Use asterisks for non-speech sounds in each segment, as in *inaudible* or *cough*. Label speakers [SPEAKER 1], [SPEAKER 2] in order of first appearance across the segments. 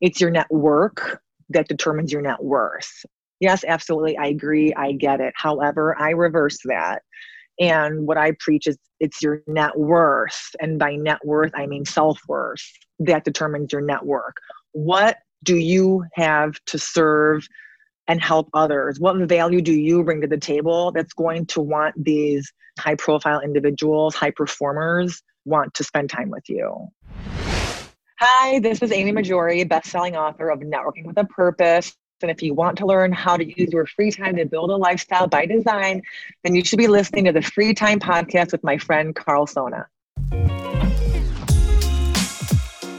[SPEAKER 1] it's your network that determines your net worth. Yes, absolutely. I agree. I get it. However, I reverse that. And what I preach is it's your net worth. And by net worth, I mean self worth that determines your network. What do you have to serve and help others? What value do you bring to the table that's going to want these high profile individuals, high performers want to spend time with you? Hi, this is Amy Mahjoory, best-selling author of Networking with a Purpose. And if you want to learn how to use your free time to build a lifestyle by design, then you should be listening to the Free Time Podcast with my friend Karl Sona.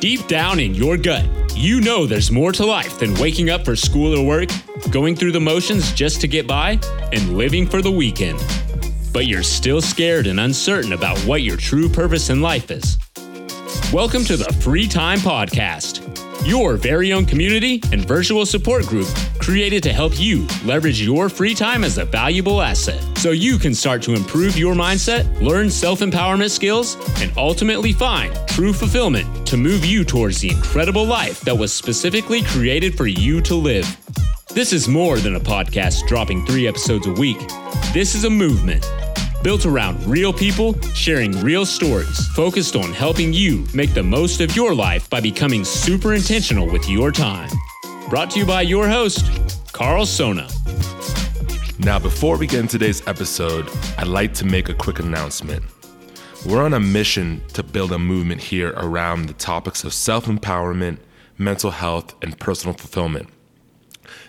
[SPEAKER 2] Deep down in your gut, you know there's more to life than waking up for school or work, going through the motions just to get by, and living for the weekend. But you're still scared and uncertain about what your true purpose in life is. Welcome to the Free Time Podcast, your very own community and virtual support group created to help you leverage your free time as a valuable asset so you can start to improve your mindset, learn self empowerment skills, and ultimately find true fulfillment to move you towards the incredible life that was specifically created for you to live. This is more than a podcast dropping three episodes a week. This is a movement built around real people sharing real stories, focused on helping you make the most of your life by becoming super intentional with your time. Brought to you by your host, Karl Sona.
[SPEAKER 3] Now, before we get today's episode, I'd like to make a quick announcement. We're on a mission to build a movement here around the topics of self empowerment, mental health, and personal fulfillment.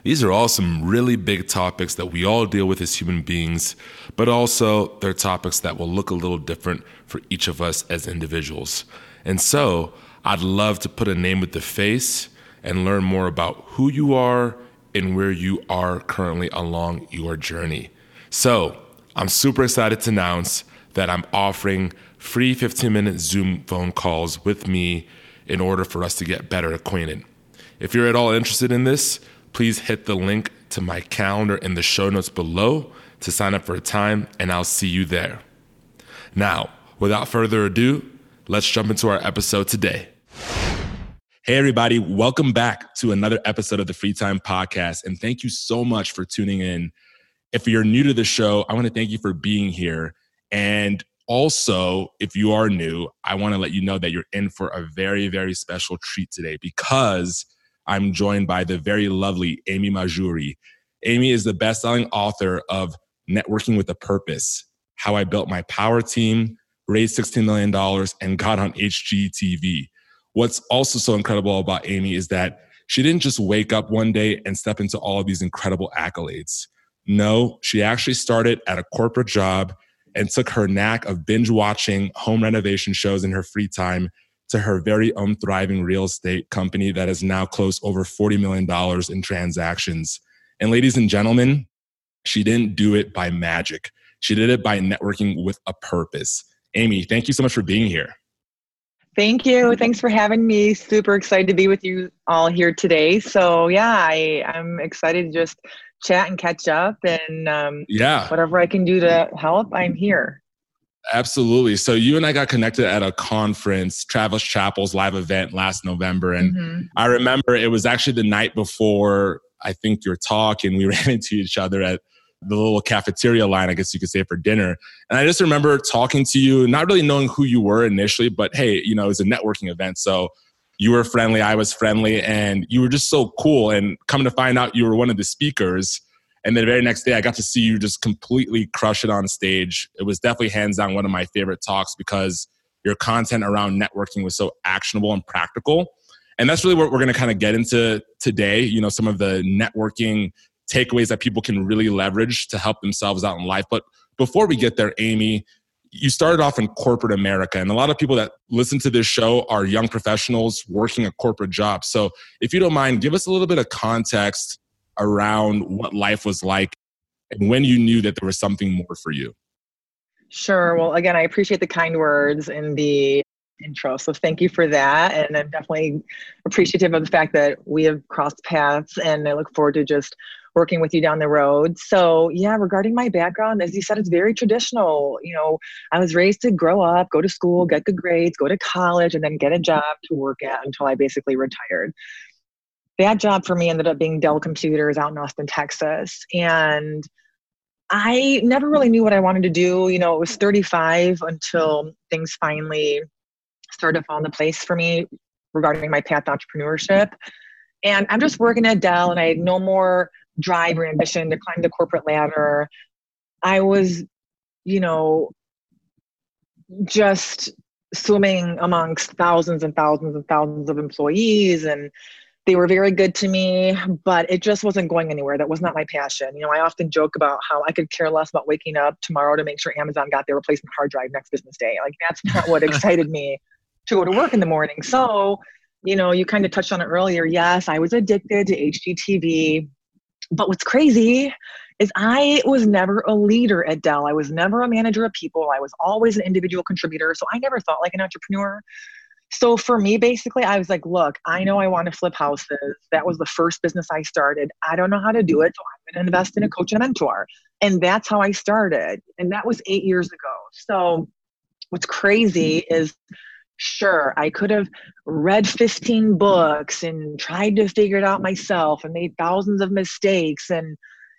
[SPEAKER 3] These are all some really big topics that we all deal with as human beings, but also they're topics that will look a little different for each of us as individuals. And so I'd love to put a name with the face and learn more about who you are and where you are currently along your journey. So I'm super excited to announce that I'm offering free 15 minute Zoom phone calls with me in order for us to get better acquainted. If you're at all interested in this, please hit the link to my calendar in the show notes below to sign up for a time, and I'll see you there. Now, without further ado, let's jump into our episode today.
[SPEAKER 2] Hey, everybody, welcome back to another episode of the Free Time Podcast. And thank you so much for tuning in. If you're new to the show, I want to thank you for being here. And also, if you are new, I want to let you know that you're in for a very, very special treat today because I'm joined by the very lovely Amy Mahjoory. Amy is the best selling author of Networking with a Purpose How I Built My Power Team, Raised $16 million, and got on HGTV. What's also so incredible about Amy is that she didn't just wake up one day and step into all of these incredible accolades. No, she actually started at a corporate job and took her knack of binge watching home renovation shows in her free time to her very own thriving real estate company that has now closed over $40 million in transactions. And ladies and gentlemen, she didn't do it by magic. She did it by networking with a purpose. Amy, thank you so much for being here.
[SPEAKER 1] Thank you. Thanks for having me. Super excited to be with you all here today. So, yeah, I, I'm excited to just chat and catch up and um, yeah, whatever I can do to help, I'm here.
[SPEAKER 2] Absolutely. So you and I got connected at a conference, Travis Chappell's live event last November. And mm-hmm. I remember it was actually the night before I think your talk, and we *laughs* ran into each other at the little cafeteria line, I guess you could say, for dinner. And I just remember talking to you, not really knowing who you were initially, but hey, you know, it was a networking event. So you were friendly, I was friendly, and you were just so cool. And coming to find out you were one of the speakers and then the very next day, I got to see you just completely crush it on stage. It was definitely hands down one of my favorite talks because your content around networking was so actionable and practical. And that's really what we're going to kind of get into today. You know, some of the networking takeaways that people can really leverage to help themselves out in life. But before we get there, Amy, you started off in corporate America, and a lot of people that listen to this show are young professionals working a corporate job. So, if you don't mind, give us a little bit of context around what life was like and when you knew that there was something more for you.
[SPEAKER 1] Sure. Well, again, I appreciate the kind words in the intro. So thank you for that. And I'm definitely appreciative of the fact that we have crossed paths and I look forward to just working with you down the road. So, yeah, regarding my background, as you said, it's very traditional. You know, I was raised to grow up, go to school, get good grades, go to college, and then get a job to work at until I basically retired. That job for me ended up being Dell Computers out in Austin, Texas. And I never really knew what I wanted to do. You know, it was 35 until things finally started to fall into place for me regarding my path to entrepreneurship. And I'm just working at Dell and I had no more drive or ambition to climb the corporate ladder. I was, you know, just swimming amongst thousands and thousands and thousands of employees and they were very good to me, but it just wasn't going anywhere. That was not my passion. You know, I often joke about how I could care less about waking up tomorrow to make sure Amazon got their replacement hard drive next business day. Like that's not what *laughs* excited me to go to work in the morning. So, you know, you kind of touched on it earlier. Yes, I was addicted to HGTV. But what's crazy is I was never a leader at Dell. I was never a manager of people. I was always an individual contributor. So I never thought like an entrepreneur. So for me, basically, I was like, look, I know I want to flip houses. That was the first business I started. I don't know how to do it. So I'm going to invest in a coach and a mentor. And that's how I started. And that was eight years ago. So what's crazy is sure i could have read 15 books and tried to figure it out myself and made thousands of mistakes and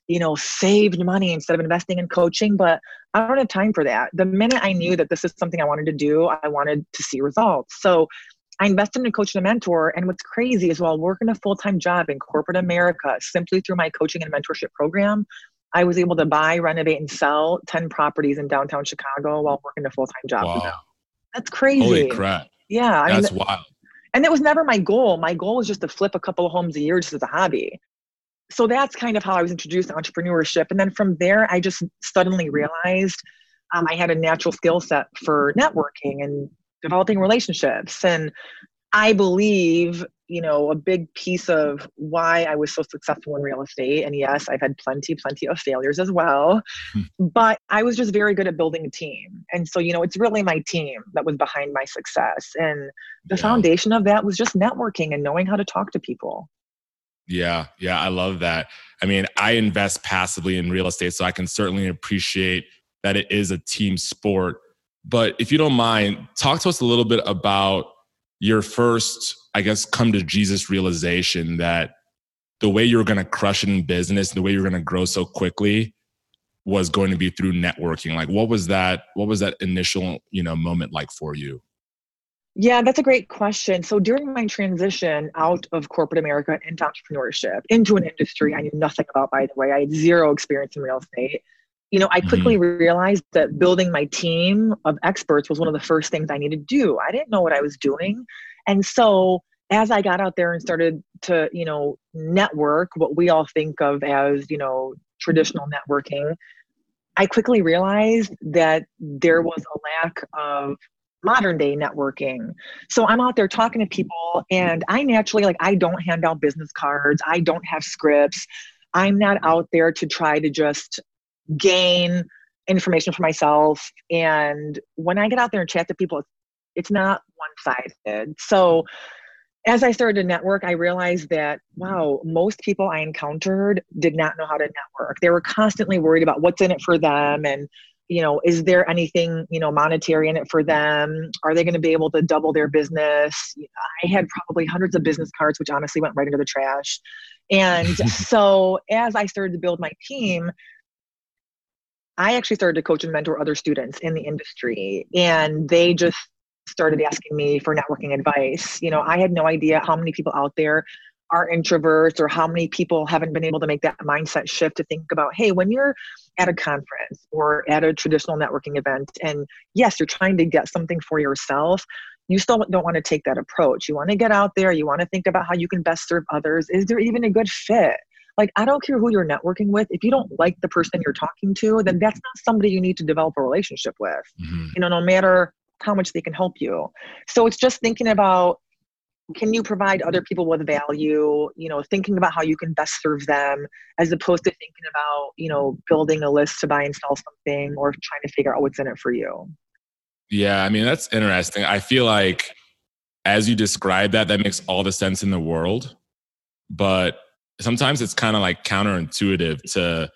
[SPEAKER 1] you know saved money instead of investing in coaching but i don't have time for that the minute i knew that this is something i wanted to do i wanted to see results so i invested in a coach and a mentor and what's crazy is while working a full-time job in corporate america simply through my coaching and mentorship program i was able to buy renovate and sell 10 properties in downtown chicago while working a full-time job wow. That's crazy.
[SPEAKER 2] Holy crap.
[SPEAKER 1] Yeah.
[SPEAKER 2] I That's mean, wild.
[SPEAKER 1] And it was never my goal. My goal was just to flip a couple of homes a year just as a hobby. So that's kind of how I was introduced to entrepreneurship. And then from there, I just suddenly realized um, I had a natural skill set for networking and developing relationships. And I believe, you know, a big piece of why I was so successful in real estate, and yes, I've had plenty, plenty of failures as well, hmm. but I was just very good at building a team. And so, you know, it's really my team that was behind my success. And the yeah. foundation of that was just networking and knowing how to talk to people.
[SPEAKER 2] Yeah, yeah, I love that. I mean, I invest passively in real estate, so I can certainly appreciate that it is a team sport. But if you don't mind, talk to us a little bit about your first, I guess, come to Jesus realization that the way you're going to crush it in business, the way you're going to grow so quickly was going to be through networking. Like what was that what was that initial, you know, moment like for you?
[SPEAKER 1] Yeah, that's a great question. So during my transition out of corporate America into entrepreneurship, into an industry I knew nothing about, by the way, I had zero experience in real estate you know, I quickly mm-hmm. realized that building my team of experts was one of the first things I needed to do. I didn't know what I was doing. And so as I got out there and started to, you know, network, what we all think of as, you know, traditional networking, I quickly realized that there was a lack of modern day networking. So I'm out there talking to people and I naturally like I don't hand out business cards, I don't have scripts. I'm not out there to try to just gain information for myself. And when I get out there and chat to people, it's not one sided. So as I started to network, I realized that, wow, most people I encountered did not know how to network. They were constantly worried about what's in it for them and, you know, is there anything, you know, monetary in it for them? Are they going to be able to double their business? I had probably hundreds of business cards, which honestly went right into the trash. And *laughs* so as I started to build my team, I actually started to coach and mentor other students in the industry, and they just started asking me for networking advice. You know, I had no idea how many people out there are introverts or how many people haven't been able to make that mindset shift to think about hey when you're at a conference or at a traditional networking event and yes you're trying to get something for yourself you still don't want to take that approach you want to get out there you want to think about how you can best serve others is there even a good fit like, I don't care who you're networking with. If you don't like the person you're talking to, then that's not somebody you need to develop a relationship with. Mm-hmm. You know, no matter how much they can help you. So it's just thinking about can you provide other people with value you know thinking about how you can best serve them as opposed to thinking about you know building a list to buy and sell something or trying to figure out what's in it for you?
[SPEAKER 2] Yeah i mean that's interesting. I feel like as you describe that that makes all the sense in the world. But sometimes it's kind of like counterintuitive to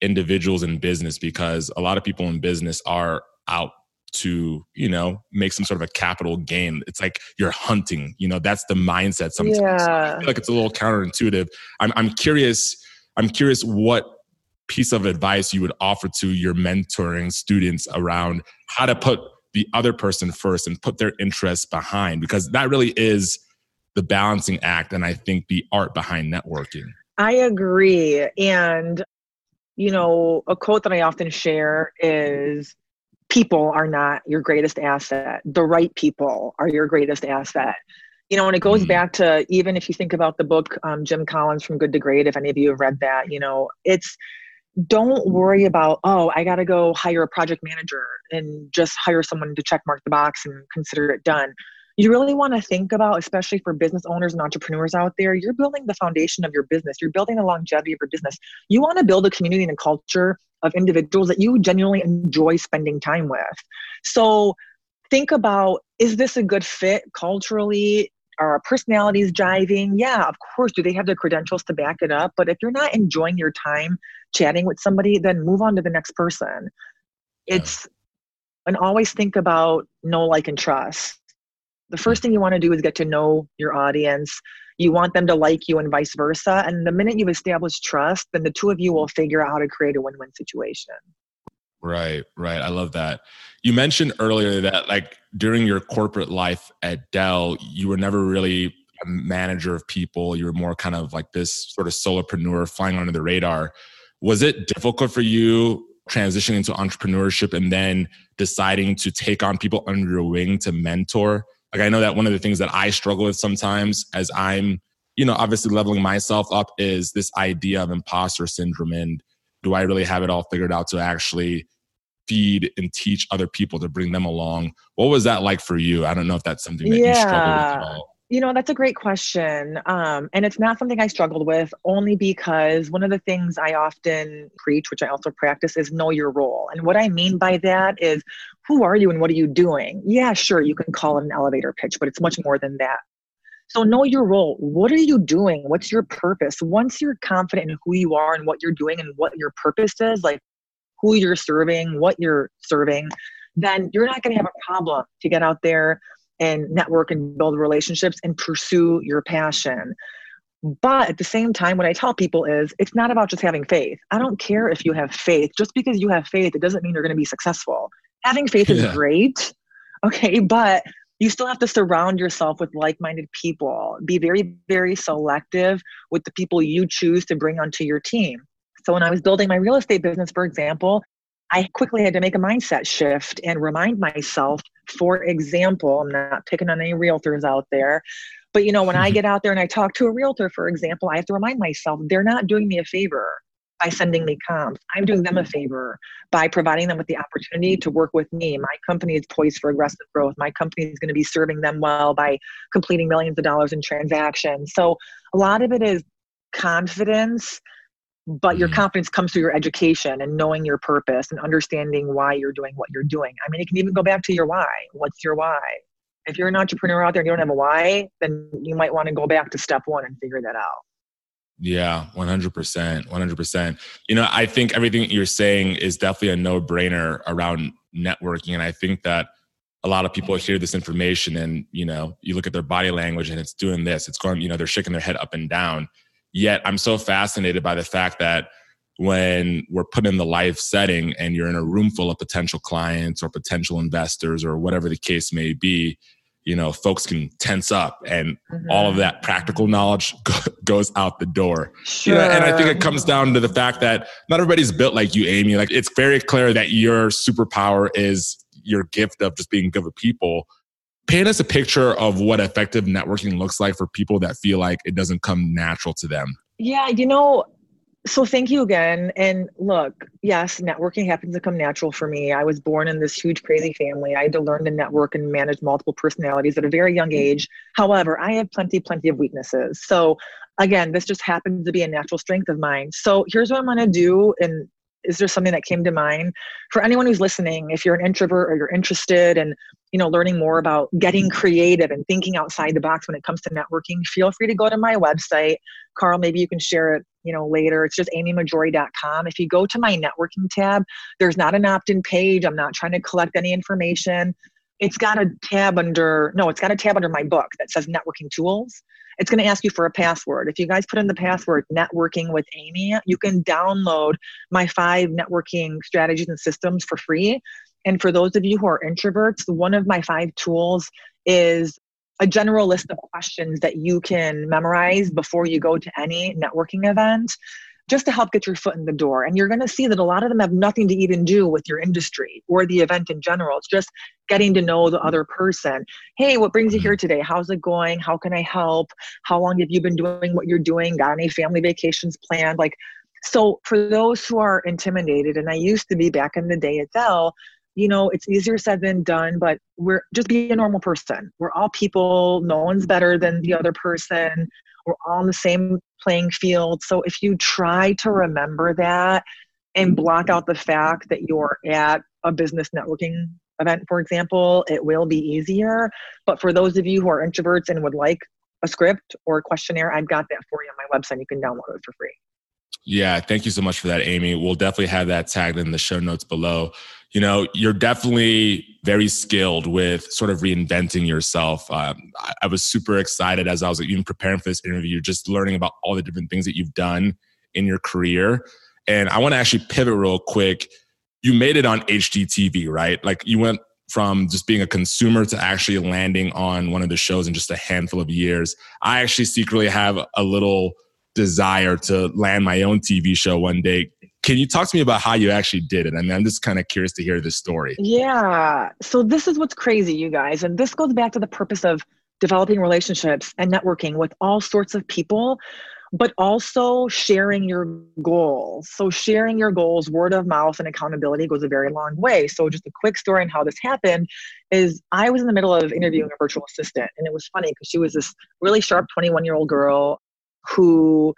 [SPEAKER 2] individuals in business because a lot of people in business are out to you know make some sort of a capital gain. It's like you're hunting you know that's the mindset sometimes. Yeah. I feel like it's a little counterintuitive. I'm i'm curious i'm curious what piece of advice you would offer to your mentoring students around how to put the other person first and put their interests behind because that really is the balancing act and i think the art behind networking.
[SPEAKER 1] I agree. And you know a quote that i often share is people are not your greatest asset. The right people are your greatest asset. You know and it goes mm-hmm. back to even if you think about the book um, jim collins from good to great if any of you have read that you know it's don't worry about oh i got to go hire a project manager and just hire someone to check mark the box and consider it done you really want to think about especially for business owners and entrepreneurs out there you're building the foundation of your business you're building the longevity of your business you want to build a community and a culture of individuals that you genuinely enjoy spending time with so think about is this a good fit culturally are our personalities jiving? Yeah, of course. Do they have the credentials to back it up? But if you're not enjoying your time chatting with somebody, then move on to the next person. Yeah. It's, and always think about know, like, and trust. The first thing you want to do is get to know your audience. You want them to like you and vice versa. And the minute you've established trust, then the two of you will figure out how to create a win win situation.
[SPEAKER 2] Right, right. I love that. You mentioned earlier that like during your corporate life at Dell, you were never really a manager of people. You were more kind of like this sort of solopreneur flying under the radar. Was it difficult for you transitioning into entrepreneurship and then deciding to take on people under your wing to mentor? Like I know that one of the things that I struggle with sometimes as I'm, you know, obviously leveling myself up is this idea of imposter syndrome and do I really have it all figured out to actually feed and teach other people to bring them along? What was that like for you? I don't know if that's something that yeah. you struggled with at all.
[SPEAKER 1] You know, that's a great question. Um, and it's not something I struggled with only because one of the things I often preach, which I also practice, is know your role. And what I mean by that is who are you and what are you doing? Yeah, sure, you can call it an elevator pitch, but it's much more than that. So know your role. What are you doing? What's your purpose? Once you're confident in who you are and what you're doing and what your purpose is, like who you're serving, what you're serving, then you're not going to have a problem to get out there and network and build relationships and pursue your passion. But at the same time, what I tell people is it's not about just having faith. I don't care if you have faith. Just because you have faith, it doesn't mean you're going to be successful. Having faith yeah. is great. Okay. But you still have to surround yourself with like-minded people be very very selective with the people you choose to bring onto your team so when i was building my real estate business for example i quickly had to make a mindset shift and remind myself for example i'm not picking on any realtors out there but you know when i mm-hmm. get out there and i talk to a realtor for example i have to remind myself they're not doing me a favor by sending me comps. I'm doing them a mm-hmm. favor by providing them with the opportunity to work with me. My company is poised for aggressive growth. My company is going to be serving them well by completing millions of dollars in transactions. So a lot of it is confidence, but your mm-hmm. confidence comes through your education and knowing your purpose and understanding why you're doing what you're doing. I mean, it can even go back to your why. What's your why? If you're an entrepreneur out there and you don't have a why, then you might want to go back to step one and figure that out.
[SPEAKER 2] Yeah, 100%. 100%. You know, I think everything you're saying is definitely a no brainer around networking. And I think that a lot of people hear this information and, you know, you look at their body language and it's doing this, it's going, you know, they're shaking their head up and down. Yet I'm so fascinated by the fact that when we're put in the live setting and you're in a room full of potential clients or potential investors or whatever the case may be, you know, folks can tense up and mm-hmm. all of mm-hmm. that practical knowledge *laughs* goes out the door. Sure. You know, and I think it comes down to the fact that not everybody's built like you, Amy. Like it's very clear that your superpower is your gift of just being good with people. Paint us a picture of what effective networking looks like for people that feel like it doesn't come natural to them.
[SPEAKER 1] Yeah, you know, so thank you again. And look, yes, networking happens to come natural for me. I was born in this huge, crazy family. I had to learn to network and manage multiple personalities at a very young age. However, I have plenty, plenty of weaknesses. So again, this just happens to be a natural strength of mine. So here's what I'm going to do. And is there something that came to mind for anyone who's listening? If you're an introvert or you're interested in, you know, learning more about getting creative and thinking outside the box when it comes to networking, feel free to go to my website. Karl, maybe you can share it you know, later. It's just amymahjoory.com. If you go to my networking tab, there's not an opt-in page. I'm not trying to collect any information. It's got a tab under, no, it's got a tab under my book that says networking tools. It's going to ask you for a password. If you guys put in the password networking with Amy, you can download my five networking strategies and systems for free. And for those of you who are introverts, one of my five tools is a general list of questions that you can memorize before you go to any networking event just to help get your foot in the door. And you're going to see that a lot of them have nothing to even do with your industry or the event in general. It's just getting to know the other person. Hey, what brings you here mm-hmm. today? How's it going? How can I help? How long have you been doing what you're doing? Got any family vacations planned? Like, so for those who are intimidated, and I used to be back in the day at Dell, you know, it's easier said than done, but we're just be a normal person. We're all people. No one's better than the other person. We're all on the same playing field. So if you try to remember that and block out the fact that you're at a business networking event, for example, it will be easier. But for those of you who are introverts and would like a script or a questionnaire, I've got that for you on my website. You can download it for free.
[SPEAKER 2] Yeah, thank you so much for that, Amy. We'll definitely have that tagged in the show notes below you know, you're definitely very skilled with sort of reinventing yourself. Um, I, I, was super excited as I was even preparing for this interview, just learning about all the different things that you've done in your career. And I want to actually pivot real quick. You made it on HGTV, right? Like you went from just being a consumer to actually landing on one of the shows in just a handful of years. I actually secretly have a little desire to land my own TV show one day. Can you talk to me about how you actually did it? I mean, I'm just kind of curious to hear this story.
[SPEAKER 1] Yeah. So this is what's crazy, you guys. And this goes back to the purpose of developing relationships and networking with all sorts of people, but also sharing your goals. So sharing your goals, word of mouth and accountability goes a very long way. So just a quick story on how this happened is I was in the middle of interviewing a virtual assistant and it was funny because she was this really sharp 21 year old girl who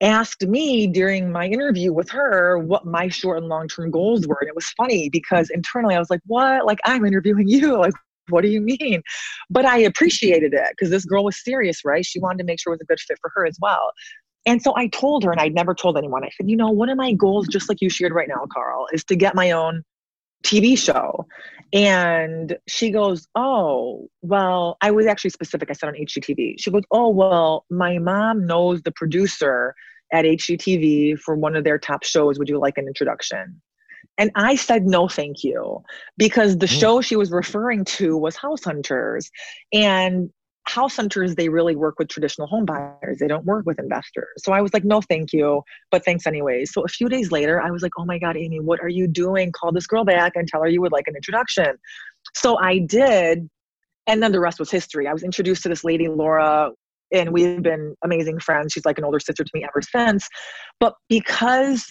[SPEAKER 1] asked me during my interview with her what my short and long term goals were. And it was funny because internally I was like, what? Like, I'm interviewing you. Like, what do you mean? But I appreciated it because this girl was serious, right? She wanted to make sure it was a good fit for her as well. And so I told her, and I'd never told anyone, I said, you know, one of my goals, just like you shared right now, Karl, is to get my own TV show. And she goes, Oh, well, I was actually specific. I said on HGTV. She goes, Oh, well, my mom knows the producer at HGTV for one of their top shows. Would you like an introduction? And I said, No, thank you. Because the mm. show she was referring to was House Hunters. And house hunters they really work with traditional home buyers they don't work with investors so i was like no thank you but thanks anyways so a few days later i was like oh my god amy what are you doing call this girl back and tell her you would like an introduction so i did and then the rest was history i was introduced to this lady laura and we've been amazing friends. She's like an older sister to me ever since. But because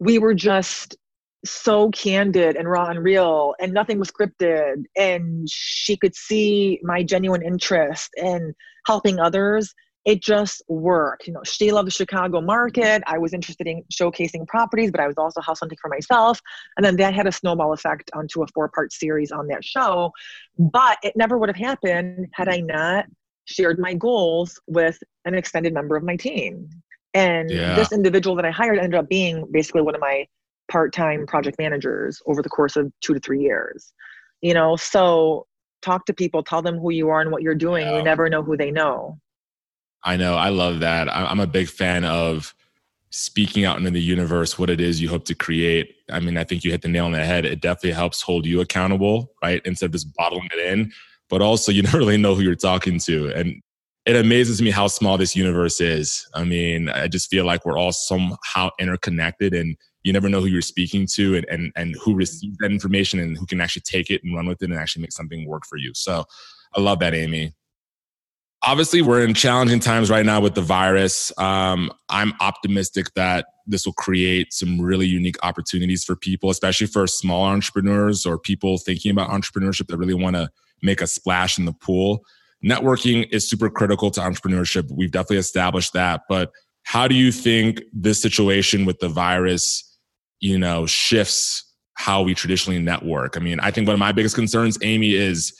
[SPEAKER 1] we were just so candid and raw and real and nothing was scripted and she could see my genuine interest in helping others it just worked. You know she loved the chicago market. I was interested in showcasing properties but i was also house hunting for myself. And then that had a snowball effect onto a four part series on that show. But it never would have happened had i not shared my goals with an extended member of my team. And yeah. this individual that i hired ended up being basically one of my part-time project managers over the course of two to three years. You know so talk to people tell them who you are and what you're doing. Yeah. you never know who they know.
[SPEAKER 2] I know. I love that. I'm a big fan of speaking out into the universe what it is you hope to create. I mean i think you hit the nail on the head. It definitely helps hold you accountable right? Instead of just bottling it in but also you *laughs* never really know who you're talking to and it amazes me how small this universe is i mean i just feel like we're all somehow interconnected and you never know who you're speaking to and, and, and who receives that information and who can actually take it and run with it and actually make something work for you. So I love that, Amy. Obviously, we're in challenging times right now with the virus. Um, I'm optimistic that this will create some really unique opportunities for people, especially for small entrepreneurs or people thinking about entrepreneurship that really want to make a splash in the pool. Networking is super critical to entrepreneurship. We've definitely established that. But how do you think this situation with the virus you know, shifts how we traditionally network. I mean, I think one of my biggest concerns, Amy, is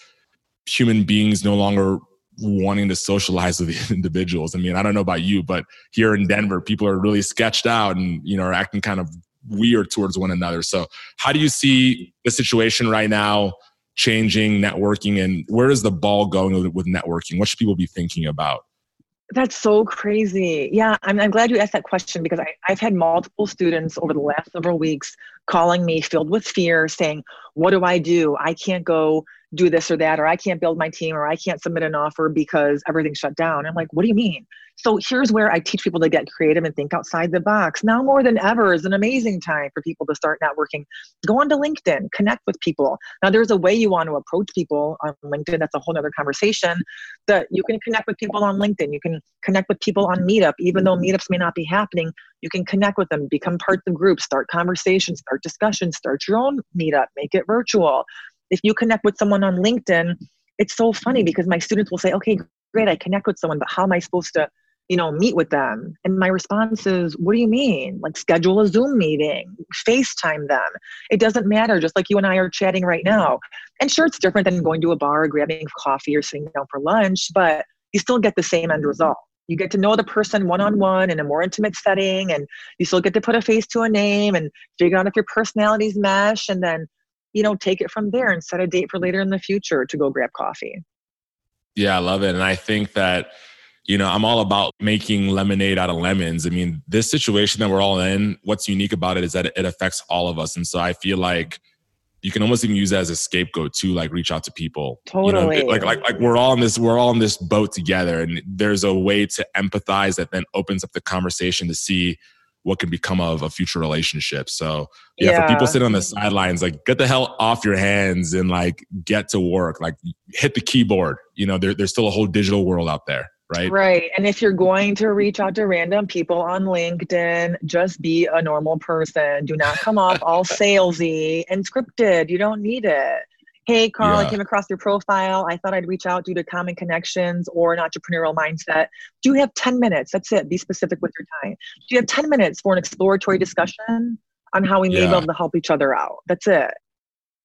[SPEAKER 2] human beings no longer wanting to socialize *laughs* with individuals. I mean, I don't know about you, but here in Denver, people are really sketched out and you know are acting kind of weird towards one another. So, how do you see the situation right now changing networking, and where is the ball going with networking? What should people be thinking about?
[SPEAKER 1] That's so crazy. Yeah, I'm, I'm glad you asked that question because I, I've had multiple students over the last several weeks calling me filled with fear saying, What do I do? I can't go do this or that, or I can't build my team, or I can't submit an offer because everything's shut down. I'm like, What do you mean? So here's where I teach people to get creative and think outside the box. Now more than ever is an amazing time for people to start networking. Go onto LinkedIn, connect with people. Now there's a way you want to approach people on LinkedIn. That's a whole other conversation. That you can connect with people on LinkedIn. You can connect with people on Meetup, even though meetups may not be happening. You can connect with them, become part of groups, start conversations, start discussions, start your own meetup, make it virtual. If you connect with someone on LinkedIn, it's so funny because my students will say, okay, great, I connect with someone, but how am I supposed to you know, meet with them. And my response is, what do you mean? Like schedule a Zoom meeting, FaceTime them. It doesn't matter, just like you and I are chatting right now. And sure, it's different than going to a bar, grabbing coffee, or sitting down for lunch, but you still get the same end result. You get to know the person one on one in a more intimate setting, and you still get to put a face to a name and figure out if your personalities mesh, and then, you know, take it from there and set a date for later in the future to go grab coffee.
[SPEAKER 2] Yeah, I love it. And I think that you know, I'm all about making lemonade out of lemons. I mean, this situation that we're all in, what's unique about it is that it affects all of us. And so I feel like you can almost even use that as a scapegoat to like reach out to people.
[SPEAKER 1] Totally.
[SPEAKER 2] You know, like like like we're all in this we're all in this boat together and there's a way to empathize that then opens up the conversation to see what can become of a future relationship. So yeah, yeah, for people sitting on the sidelines, like get the hell off your hands and like get to work. Like hit the keyboard. You know, there, there's still a whole digital world out there right?
[SPEAKER 1] Right. And if you're going to reach out to random people on LinkedIn, just be a normal person. Do not come off all *laughs* salesy and scripted. You don't need it. Hey, Karl, yeah. I came across your profile. I thought I'd reach out due to common connections or an entrepreneurial mindset. Do you have 10 minutes? That's it. Be specific with your time. Do you have 10 minutes for an exploratory discussion on how we may yeah. be able to help each other out? That's it.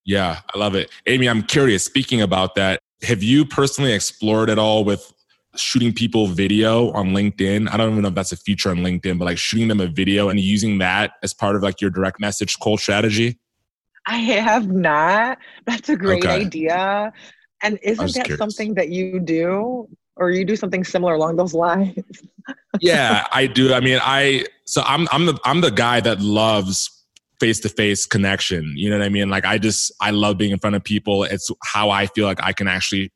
[SPEAKER 2] Yeah, I love it. Amy, I'm curious, speaking about that, have you personally explored at all with shooting people video on LinkedIn. I don't even know if that's a feature on LinkedIn, but like shooting them a video and using that as part of like your direct message cold strategy?
[SPEAKER 1] I have not. That's a great okay. idea. And isn't that curious. something that you do? Or you do something similar along those lines? *laughs*
[SPEAKER 2] yeah, I do. I mean, I so I'm I'm the I'm the guy that loves face to face connection. You know what I mean? Like I just I love being in front of people. It's how I feel like I can actually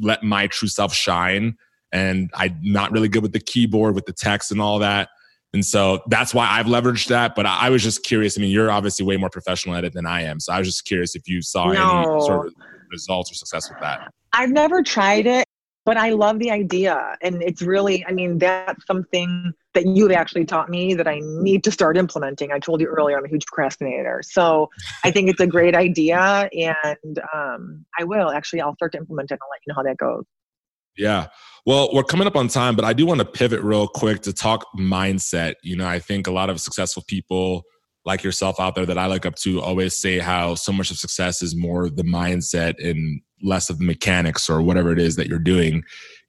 [SPEAKER 2] let my true self shine and I'm not really good with the keyboard, with the text and all that. And so that's why I've leveraged that. But I, was just curious. I mean, you're obviously way more professional at it than I am. So I was just curious if you saw no. any sort of results or success with that.
[SPEAKER 1] I've never tried it, but I love the idea. And it's really, I mean, that's something that you've actually taught me that I need to start implementing. I told you earlier, I'm a huge procrastinator. So I think it's a great idea. And um, I will actually, I'll start to implement it and I'll let you know how that goes.
[SPEAKER 2] Yeah. Well, we're coming up on time, but I do want to pivot real quick to talk mindset. You know, I think a lot of successful people like yourself out there that I look up to always say how so much of success is more the mindset and less of the mechanics or whatever it is that you're doing.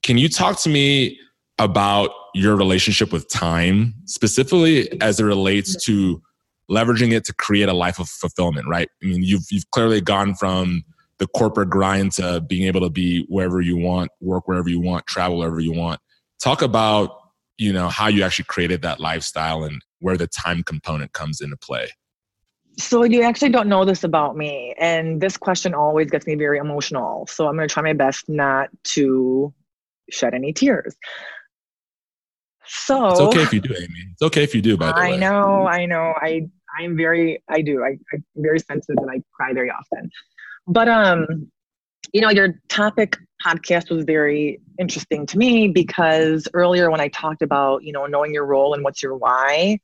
[SPEAKER 2] Can you talk to me about your relationship with time, specifically as it relates to leveraging it to create a life of fulfillment, right? I mean, you've you've clearly gone from the corporate grind to being able to be wherever you want, work wherever you want, travel wherever you want. Talk about, you know, how you actually created that lifestyle and where the time component comes into play.
[SPEAKER 1] So you actually don't know this about me and this question always gets me very emotional. So I'm going to try my best not to shed any tears. So
[SPEAKER 2] It's okay if you do, Amy. It's okay if you do, by the
[SPEAKER 1] I
[SPEAKER 2] way.
[SPEAKER 1] I know, I know. I I'm very I do. I, I'm very sensitive and I cry very often. But um, you know, your topic podcast was very interesting to me because earlier when I talked about, you know, knowing your role and what's your why,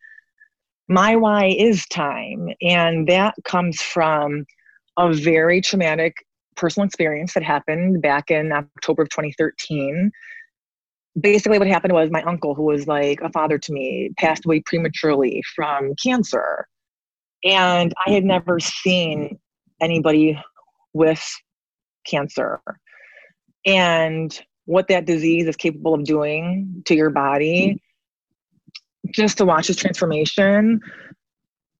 [SPEAKER 1] my why is time. And that comes from a very traumatic personal experience that happened back in October of 2013. Basically, what happened was my uncle, who was like a father to me, passed away prematurely from cancer. And I had never seen anybody with cancer. And what that disease is capable of doing to your body, just to watch his transformation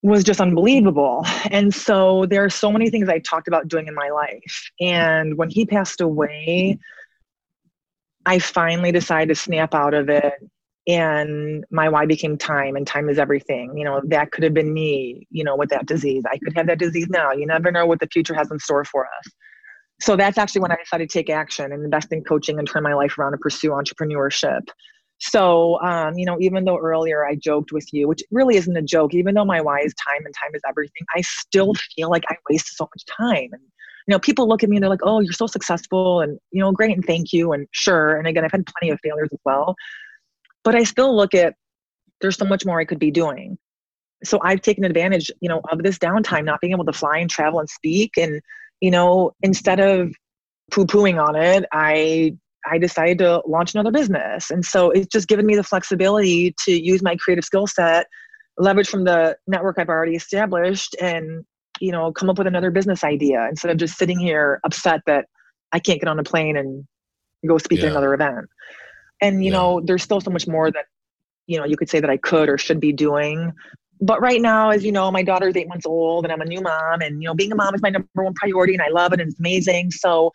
[SPEAKER 1] was just unbelievable. And so there are so many things I talked about doing in my life. And when he passed away, I finally decided to snap out of it. And my why became time, and time is everything. You know, that could have been me, you know, with that disease. I could have that disease now. You never know what the future has in store for us. So that's actually when I decided to take action and invest in coaching and turn my life around and pursue entrepreneurship. So, um, you know, even though earlier I joked with you, which really isn't a joke, even though my why is time and time is everything, I still feel like I waste so much time. And, you know, people look at me and they're like, oh, you're so successful and, you know, great and thank you. And sure. And again, I've had plenty of failures as well. But I still look at there's so much more I could be doing. So I've taken advantage, you know, of this downtime, not being able to fly and travel and speak. And, you know, instead of poo pooing on it, I I decided to launch another business. And so it's just given me the flexibility to use my creative skill set, leverage from the network I've already established, and you know, come up with another business idea instead of just sitting here upset that I can't get on a plane and go speak yeah. at another event. And you yeah. know, there's still so much more that you know you could say that I could or should be doing. But right now, as you know, my daughter's eight months old and I'm a new mom, and you know, being a mom is my number one priority, and I love it and it's amazing. So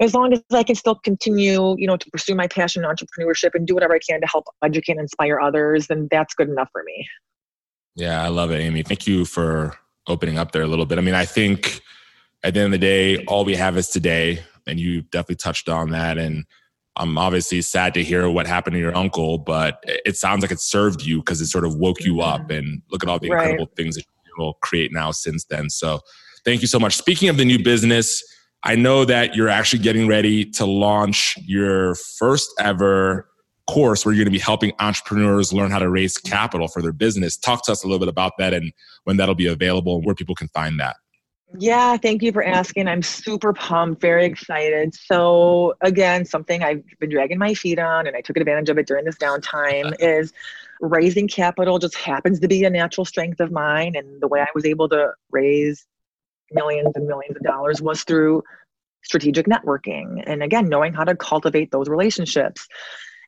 [SPEAKER 1] as long as I can still continue, you know, to pursue my passion in entrepreneurship and do whatever I can to help educate and inspire others, then that's good enough for me.
[SPEAKER 2] Yeah, I love it, Amy. Thank you for opening up there a little bit. I mean, I think at the end of the day, all we have is today, and you definitely touched on that. And I'm obviously sad to hear what happened to your uncle, but it sounds like it served you because it sort of woke you up. Mm-hmm. And look at all the right. incredible things that you will create now since then. So, thank you so much. Speaking of the new business I know that you're actually getting ready to launch your first ever course where you're going to be helping entrepreneurs learn how to raise capital for their business. Talk to us a little bit about that and when that'll be available and where people can find that.
[SPEAKER 1] Yeah, thank you for asking. I'm super pumped, very excited. So, again, something I've been dragging my feet on and I took advantage of it during this downtime *laughs* is raising capital just happens to be a natural strength of mine and the way I was able to raise millions and millions of dollars was through strategic networking and again knowing how to cultivate those relationships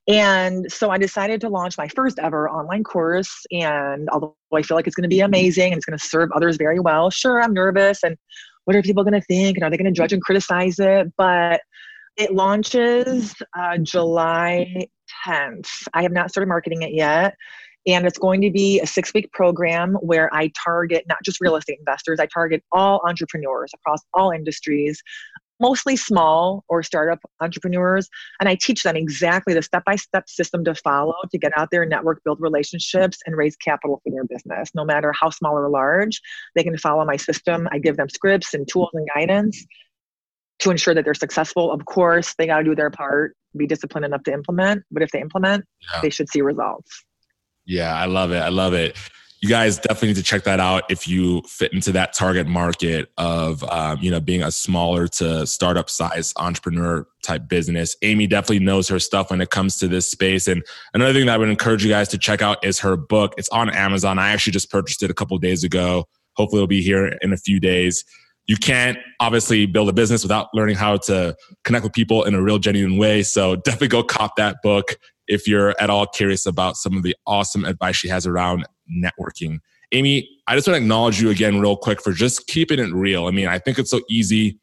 [SPEAKER 1] and so i decided to launch my first ever online course and although i feel like it's going to be amazing and it's going to serve others very well sure i'm nervous and what are people going to think and are they going to judge and criticize it? But it launches uh, july 10th i have not started marketing it yet and it's going to be a six week program where I target not just real estate investors, I target all entrepreneurs across all industries, mostly small or startup entrepreneurs. And I teach them exactly the step by step system to follow to get out there, network, build relationships, and raise capital for their business. No matter how small or large, they can follow my system. I give them scripts and tools and guidance to ensure that they're successful. Of course, they got to do their part, be disciplined enough to implement. But if they implement, yeah. they should see results.
[SPEAKER 2] Yeah, I love it. I love it. You guys definitely need to check that out if you fit into that target market of um, you know being a smaller to startup size entrepreneur type business. Amy definitely knows her stuff when it comes to this space. And another thing that I would encourage you guys to check out is her book. It's on Amazon. I actually just purchased it a couple days ago. Hopefully, it'll be here in a few days you can't obviously build a business without learning how to connect with people in a real genuine way. So definitely go cop that book if you're at all curious about some of the awesome advice she has around networking. Amy, I just want to acknowledge you again, real quick, for just keeping it real. I mean, I think it's so easy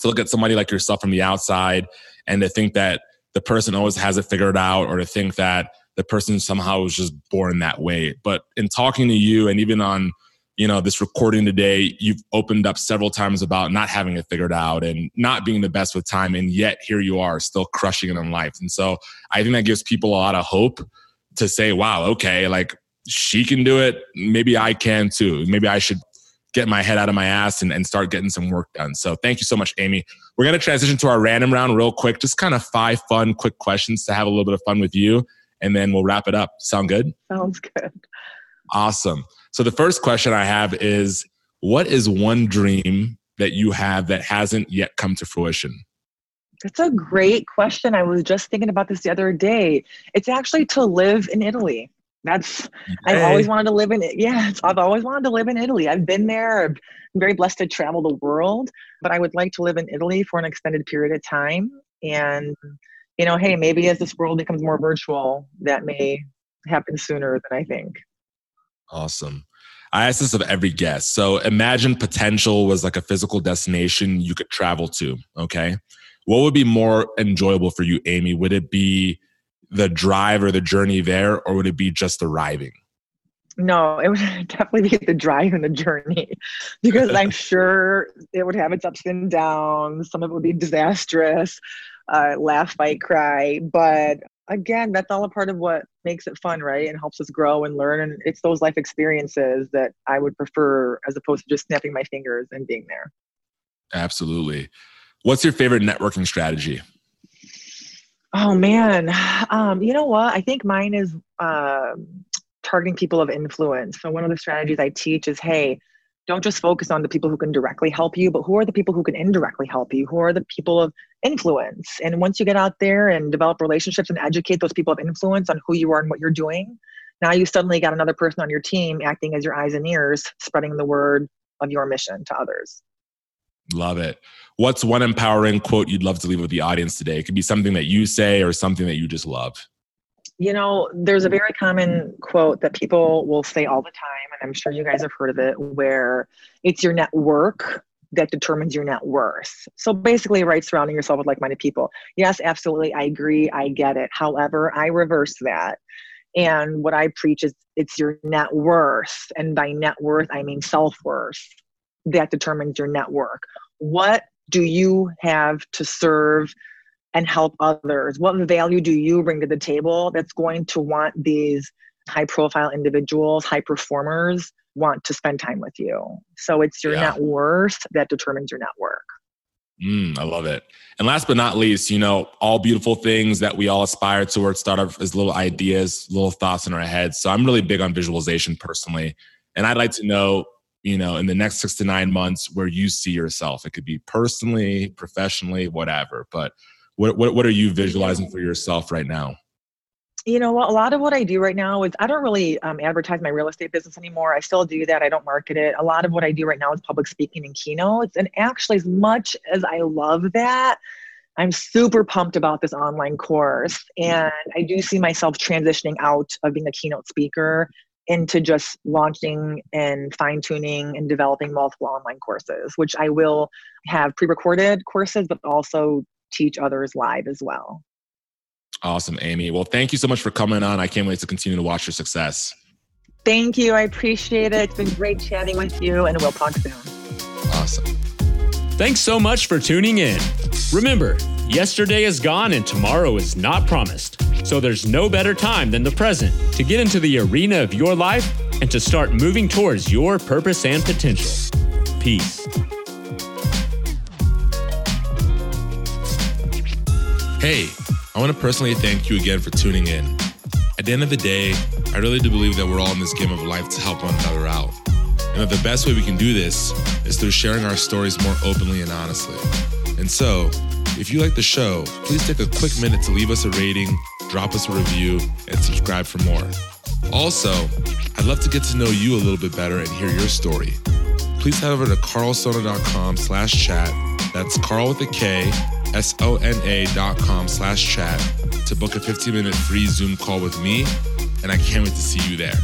[SPEAKER 2] to look at somebody like yourself from the outside and to think that the person always has it figured out or to think that the person somehow was just born that way. But in talking to you and even on you know this recording today you've opened up several times about not having it figured out and not being the best with time and yet here you are still crushing it in life and so i think that gives people a lot of hope to say wow okay like she can do it. Maybe i can too. Maybe i should get my head out of my ass and, and start getting some work done. So thank you so much amy. We're going to transition to our random round real quick. Just kind of five fun quick questions to have a little bit of fun with you and then we'll wrap it up. Sound good?
[SPEAKER 1] Sounds good.
[SPEAKER 2] Awesome. So the first question I have is what is one dream that you have that hasn't yet come to fruition?
[SPEAKER 1] That's a great question. I was just thinking about this the other day. It's actually to live in Italy. That's hey. I've always wanted to live in it. Yeah, I've always wanted to live in Italy. I've been there. I'm very blessed to travel the world, but I would like to live in Italy for an extended period of time and you know, hey, maybe as this world becomes more virtual, that may happen sooner than I think.
[SPEAKER 2] Awesome. I ask this of every guest. So imagine potential was like a physical destination you could travel to. Okay. What would be more enjoyable for you, Amy? Would it be the drive or the journey there, or would it be just arriving?
[SPEAKER 1] No, it would *laughs* definitely be the drive and the journey *laughs* because I'm *laughs* sure it would have its ups and downs. Some of it would be disastrous, uh, laugh, fight, cry. But again, that's all a part of what makes it fun, right? And helps us grow and learn. And it's those life experiences that I would prefer as opposed to just snapping my fingers and being there.
[SPEAKER 2] Absolutely. What's your favorite networking strategy?
[SPEAKER 1] Oh man, um, you know what? I think mine is uh, targeting people of influence. So one of the strategies I teach is, hey, don't just focus on the people who can directly help you, but who are the people who can indirectly help you? Who are the people of influence? And once you get out there and develop relationships and educate those people of influence on who you are and what you're doing, now you suddenly got another person on your team acting as your eyes and ears, spreading the word of your mission to others.
[SPEAKER 2] Love it. What's one empowering quote you'd love to leave with the audience today? It could be something that you say or something that you just love.
[SPEAKER 1] You know, there's a very common quote that people will say all the time, and I'm sure you guys have heard of it, where it's your network that determines your net worth. So basically, right, surrounding yourself with like minded people. Yes, absolutely. I agree. I get it. However, I reverse that. And what I preach is it's your net worth. And by net worth, I mean self worth that determines your network. What do you have to serve and help others? What value do you bring to the table that's going to want these high profile individuals, high performers want to spend time with you? So it's your yeah. net worth that determines your network.
[SPEAKER 2] Mm, I love it. And last but not least, you know, all beautiful things that we all aspire towards start off as little ideas, little thoughts in our heads. So I'm really big on visualization personally. And I'd like to know, you know, in the next six to nine months where you see yourself. It could be personally, professionally, whatever. But what, what, what are you visualizing for yourself right now?
[SPEAKER 1] You know, a lot of what I do right now is I don't really um, advertise my real estate business anymore. I still do that. I don't market it. A lot of what I do right now is public speaking and keynotes. And actually, as much as I love that, I'm super pumped about this online course. And I do see myself transitioning out of being a keynote speaker into just launching and fine tuning and developing multiple online courses, which I will have pre recorded courses, but also teach others live as well.
[SPEAKER 2] Awesome, Amy. Well, thank you so much for coming on. I can't wait to continue to watch your success.
[SPEAKER 1] Thank you. I appreciate it. It's been great chatting with you, and we'll talk soon.
[SPEAKER 2] Awesome.
[SPEAKER 4] Thanks so much for tuning in. Remember, yesterday is gone and tomorrow is not promised. So there's no better time than the present to get into the arena of your life and to start moving towards your purpose and potential. Peace.
[SPEAKER 3] Hey, I want to personally thank you again for tuning in. At the end of the day, I really do believe that we're all in this game of life to help one another out. And that the best way we can do this is through sharing our stories more openly and honestly. And so, if you like the show, please take a quick minute to leave us a rating, drop us a review, and subscribe for more. Also, I'd love to get to know you a little bit better and hear your story. Please head over to karlsona.com slash chat. That's Carl with a K S-O-N-A dot com slash chat to book a 15 minute free Zoom call with me. And I can't wait to see you there.